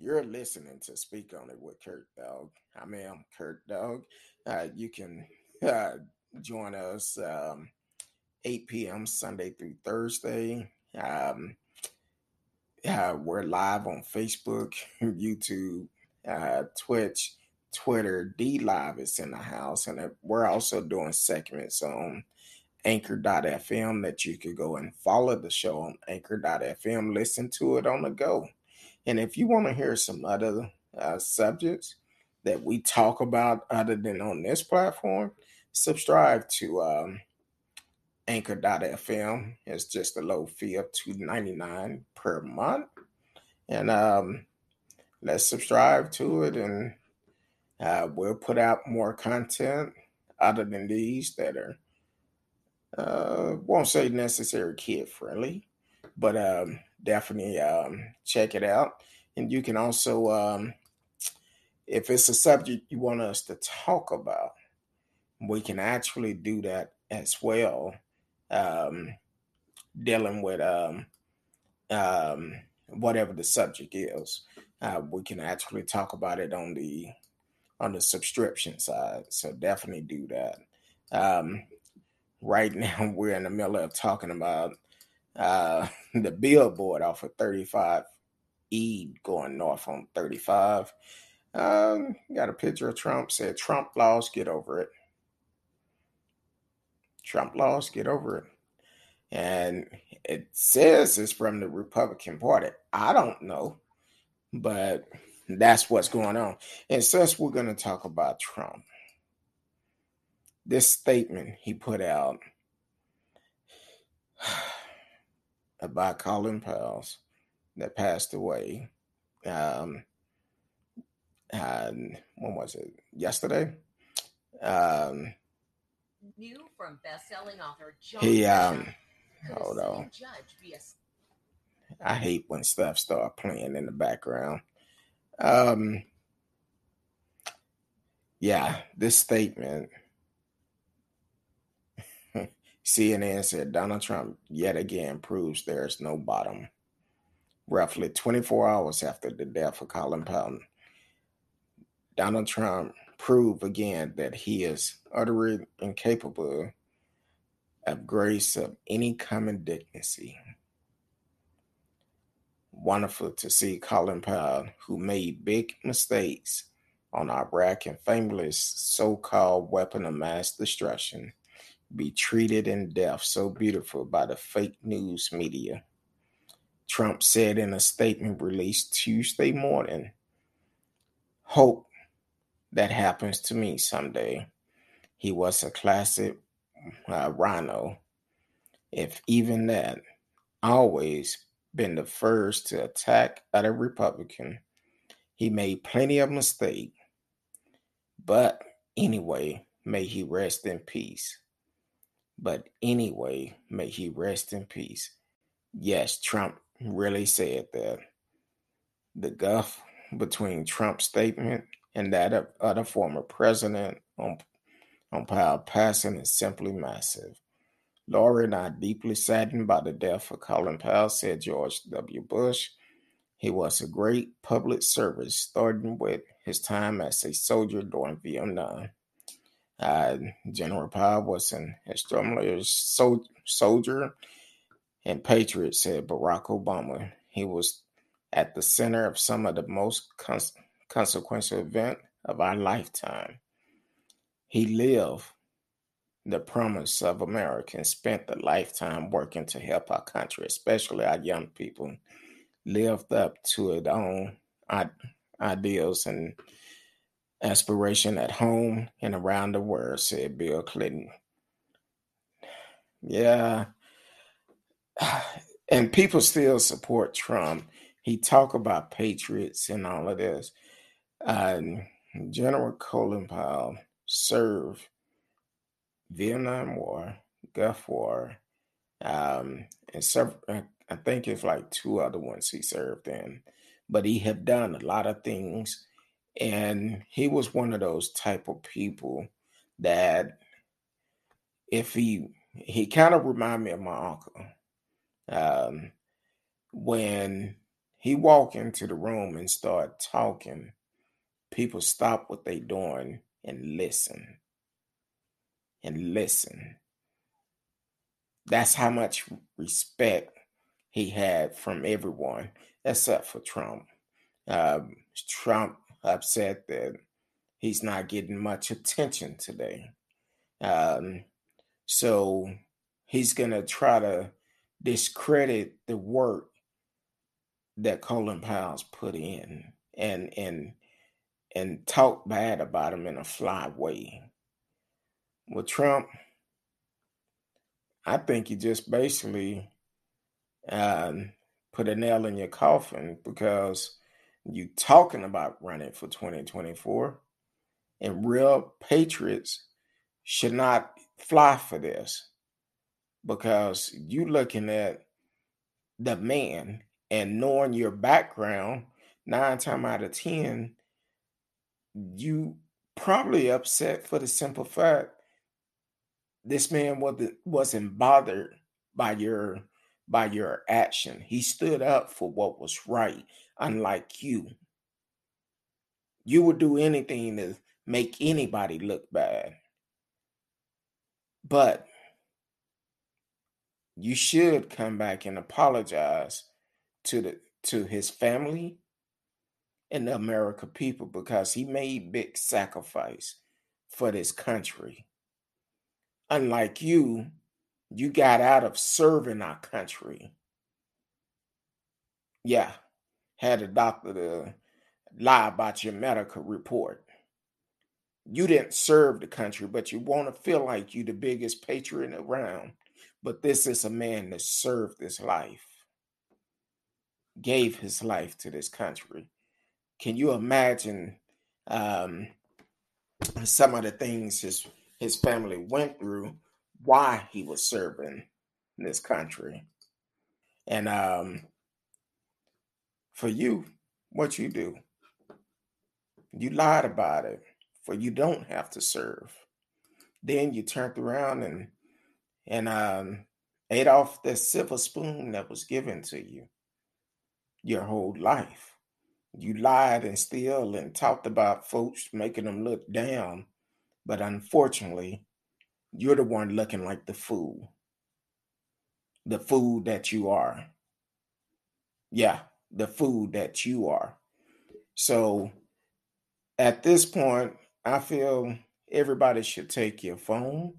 You're listening to Speak On It with Kurt Dog. I I'm Kurt Dog. Uh, you can uh, join us um, 8 p.m. Sunday through Thursday. Um, uh, we're live on Facebook, YouTube, uh, Twitch, Twitter. D Live is in the house, and we're also doing segments on Anchor.fm that you could go and follow the show on Anchor.fm, listen to it on the go. And if you want to hear some other uh, subjects that we talk about other than on this platform, subscribe to um, Anchor.fm. It's just a low fee of two ninety nine per month, and um, let's subscribe to it, and uh, we'll put out more content other than these that are uh, won't say necessary kid friendly, but um, definitely um, check it out. And you can also, um, if it's a subject you want us to talk about, we can actually do that as well, um, dealing with um, um, whatever the subject is. Uh, we can actually talk about it on the on the subscription side. So definitely do that. Right now, we're in the middle of talking about uh, the billboard off of 35 E going north on 35. Um, got a picture of Trump said Trump lost, get over it. Trump lost, get over it. And it says it's from the Republican Party. I don't know, but that's what's going on. And since we're going to talk about Trump, this statement he put out about Colin Powell that passed away. Um, and when was it? Yesterday. Um, New from best-selling author John. He um, hold on. I hate when stuff start playing in the background. Um, yeah, this statement. CNN said Donald Trump yet again proves there is no bottom roughly 24 hours after the death of Colin Powell, Donald Trump proved again that he is utterly incapable of grace of any common dignity. Wonderful to see Colin Powell, who made big mistakes on Iraq and famous so called weapon of mass destruction, be treated in death so beautiful by the fake news media. Trump said in a statement released Tuesday morning Hope that happens to me someday. He was a classic uh, RINO. If even that, always been the first to attack other Republican. He made plenty of mistakes. But anyway, may he rest in peace. But anyway, may he rest in peace. Yes, Trump really said that the gulf between Trump's statement and that of other former president on, on Powell passing is simply massive. Laura and I deeply saddened by the death of Colin Powell, said George W. Bush. He was a great public service, starting with his time as a soldier during Vietnam. Uh, General Powell was an extraordinary so- soldier and Patriot, said Barack Obama. He was at the center of some of the most cons- consequential event of our lifetime. He lived the promise of America and spent a lifetime working to help our country, especially our young people, lived up to its own ideals and aspiration at home and around the world, said Bill Clinton. Yeah, and people still support Trump. He talk about patriots and all of this. General Colin Powell served Vietnam War, Gulf War, um, and several. I think it's like two other ones he served in, but he had done a lot of things, and he was one of those type of people that if he he kind of remind me of my uncle um, when he walk into the room and start talking, people stop what they doing and listen. And listen. That's how much respect he had from everyone except for Trump. Um, Trump upset that he's not getting much attention today. Um, so he's going to try to discredit the work that Colin Powell's put in and and and talk bad about him in a fly way. With Trump, I think he just basically um, put a nail in your coffin because you talking about running for 2024 and real patriots should not fly for this because you looking at the man and knowing your background nine times out of ten you probably upset for the simple fact this man wasn't wasn't bothered by your by your action. He stood up for what was right unlike you. You would do anything to make anybody look bad. But you should come back and apologize to the to his family and the America people because he made big sacrifice for this country. Unlike you, you got out of serving our country. Yeah, had a doctor to lie about your medical report. You didn't serve the country, but you want to feel like you the biggest patriot around. But this is a man that served his life, gave his life to this country. Can you imagine um, some of the things his his family went through why he was serving this country? And um, for you, what you do, you lied about it, for you don't have to serve. Then you turned around and and um, ate off the silver spoon that was given to you your whole life. You lied and steal and talked about folks making them look down, but unfortunately, you're the one looking like the fool. The fool that you are. Yeah, the fool that you are. So at this point, I feel everybody should take your phone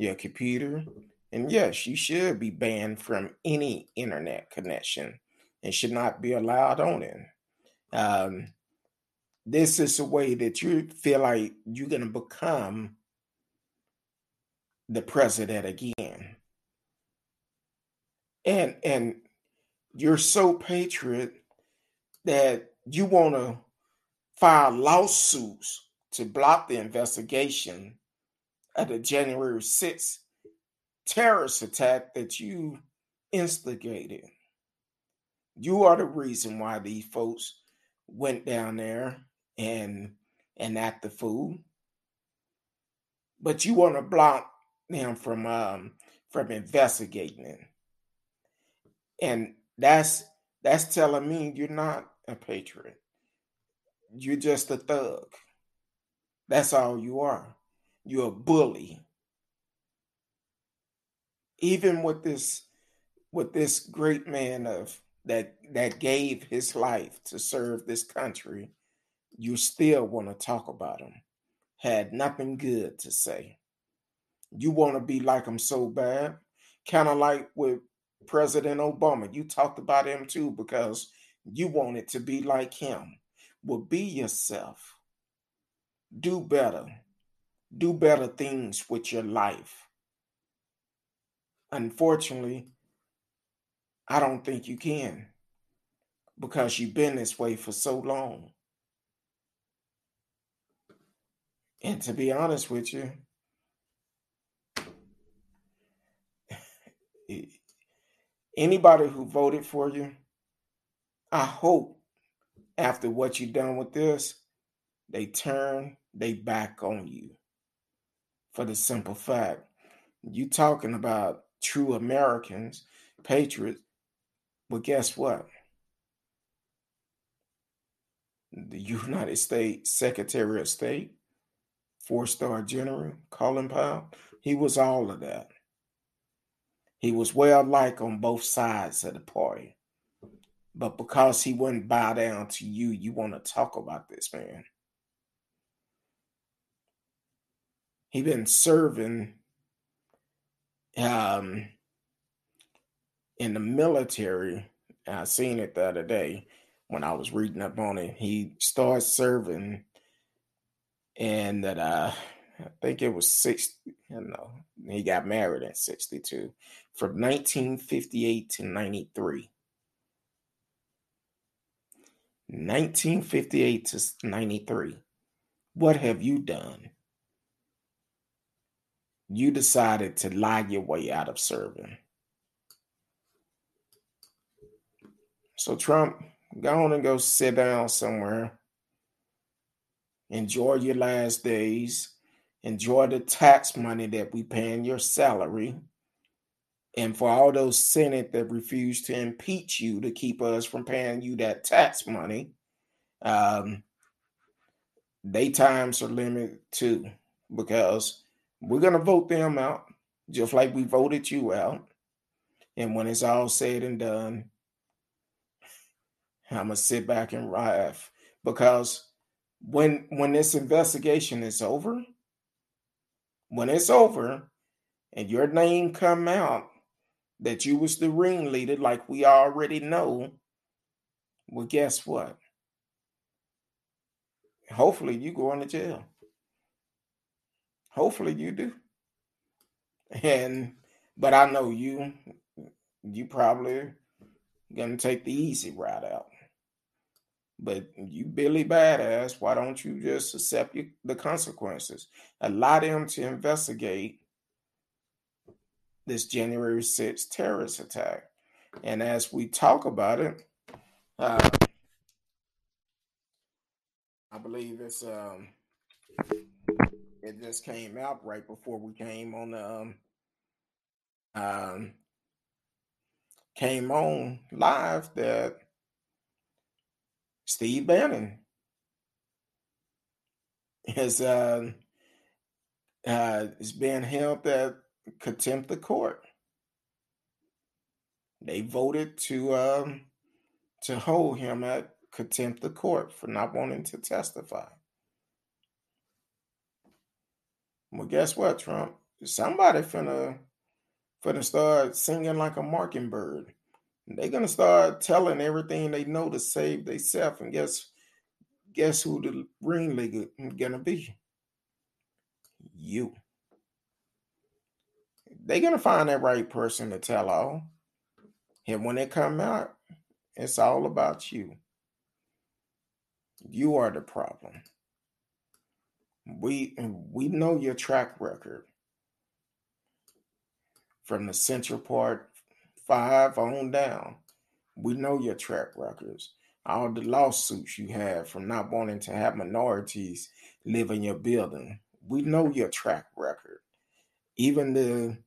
your computer. And yes, you should be banned from any internet connection and should not be allowed on it. Um, this is a way that you feel like you're going to become the president again. And and you're so patriot that you want to file lawsuits to block the investigation of the January 6th terrorist attack that you instigated. You are the reason why these folks went down there and and act the fool. But you want to block them from um from investigating it. And that's that's telling me you're not a patriot. You're just a thug. That's all you are. You're a bully. Even with this with this great man of that that gave his life to serve this country, you still want to talk about him. Had nothing good to say. You want to be like him so bad, kind of like with President Obama. You talked about him too because you wanted to be like him. Well, be yourself. Do better do better things with your life. Unfortunately, I don't think you can because you've been this way for so long. And to be honest with you, anybody who voted for you, I hope after what you've done with this, they turn they back on you for the simple fact you talking about true Americans, patriots. Well, guess what? the United States Secretary of State, four star general Colin Powell. He was all of that. He was well liked on both sides of the party. But because he wouldn't bow down to you, you want to talk about this man. He been serving um, in the military. I seen it the other day when I was reading up on it. He started serving, and that uh, I think it was six. You know, he got married in sixty-two, from nineteen fifty-eight to ninety-three. 1958 to 93. What have you done? You decided to lie your way out of serving. So, Trump, go on and go sit down somewhere. Enjoy your last days. Enjoy the tax money that we pay in your salary. And for all those Senate that refuse to impeach you to keep us from paying you that tax money, um, they times are limited too, because we're gonna vote them out, just like we voted you out. And when it's all said and done, I'm gonna sit back and laugh because when when this investigation is over, when it's over, and your name come out that you was the ringleader, like we already know, well, guess what? Hopefully, you go into jail. Hopefully, you do. And but I know you, you probably gonna take the easy route out. But you Billy Badass, why don't you just accept you, the consequences? Allow them to investigate this January 6th terrorist attack. And as we talk about it, uh, I believe it's um, it just came out right before we came on the um, um came on live that Steve Bannon is uh, uh, is being held at contempt of court. They voted to um, to hold him at contempt of court for not wanting to testify. Well, guess what, Trump? Somebody finna finna start singing like a mockingbird. They're gonna start telling everything they know to save themselves, and guess guess who the ringleader is gonna be? You. They're gonna find that right person to tell all. And when they come out, it's all about you. You are the problem. We we know your track record from the Central Park Five on down. We know your track records, all the lawsuits you have from not wanting to have minorities live in your building. We know your track record. Even the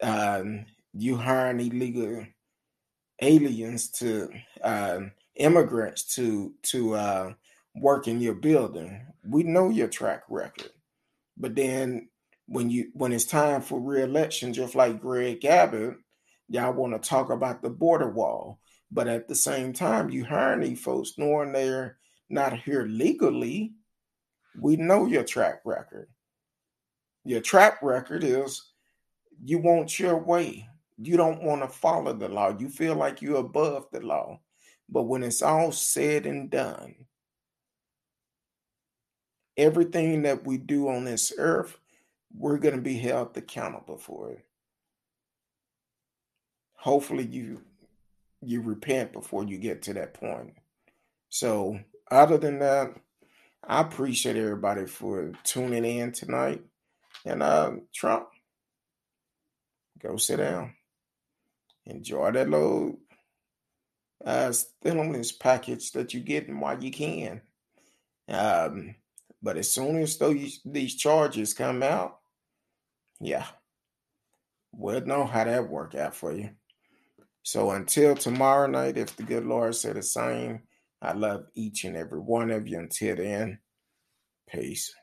um, you hiring illegal aliens to uh, immigrants to to uh, work in your building. We know your track record, but then when you when it's time for reelection, just like Greg Abbott, y'all want to talk about the border wall, but at the same time, you hiring these folks knowing they're not here legally. We know your track record. Your track record is you want your way. You don't want to follow the law. You feel like you're above the law. But when it's all said and done, everything that we do on this earth, we're going to be held accountable for it. Hopefully you you repent before you get to that point. So, other than that, I appreciate everybody for tuning in tonight. And uh Trump, go sit down. Enjoy that little uh stimulus package that you get and while you can. Um, but as soon as those these charges come out, yeah, we'll know how that work out for you. So until tomorrow night, if the good Lord said the same, I love each and every one of you. Until then, peace.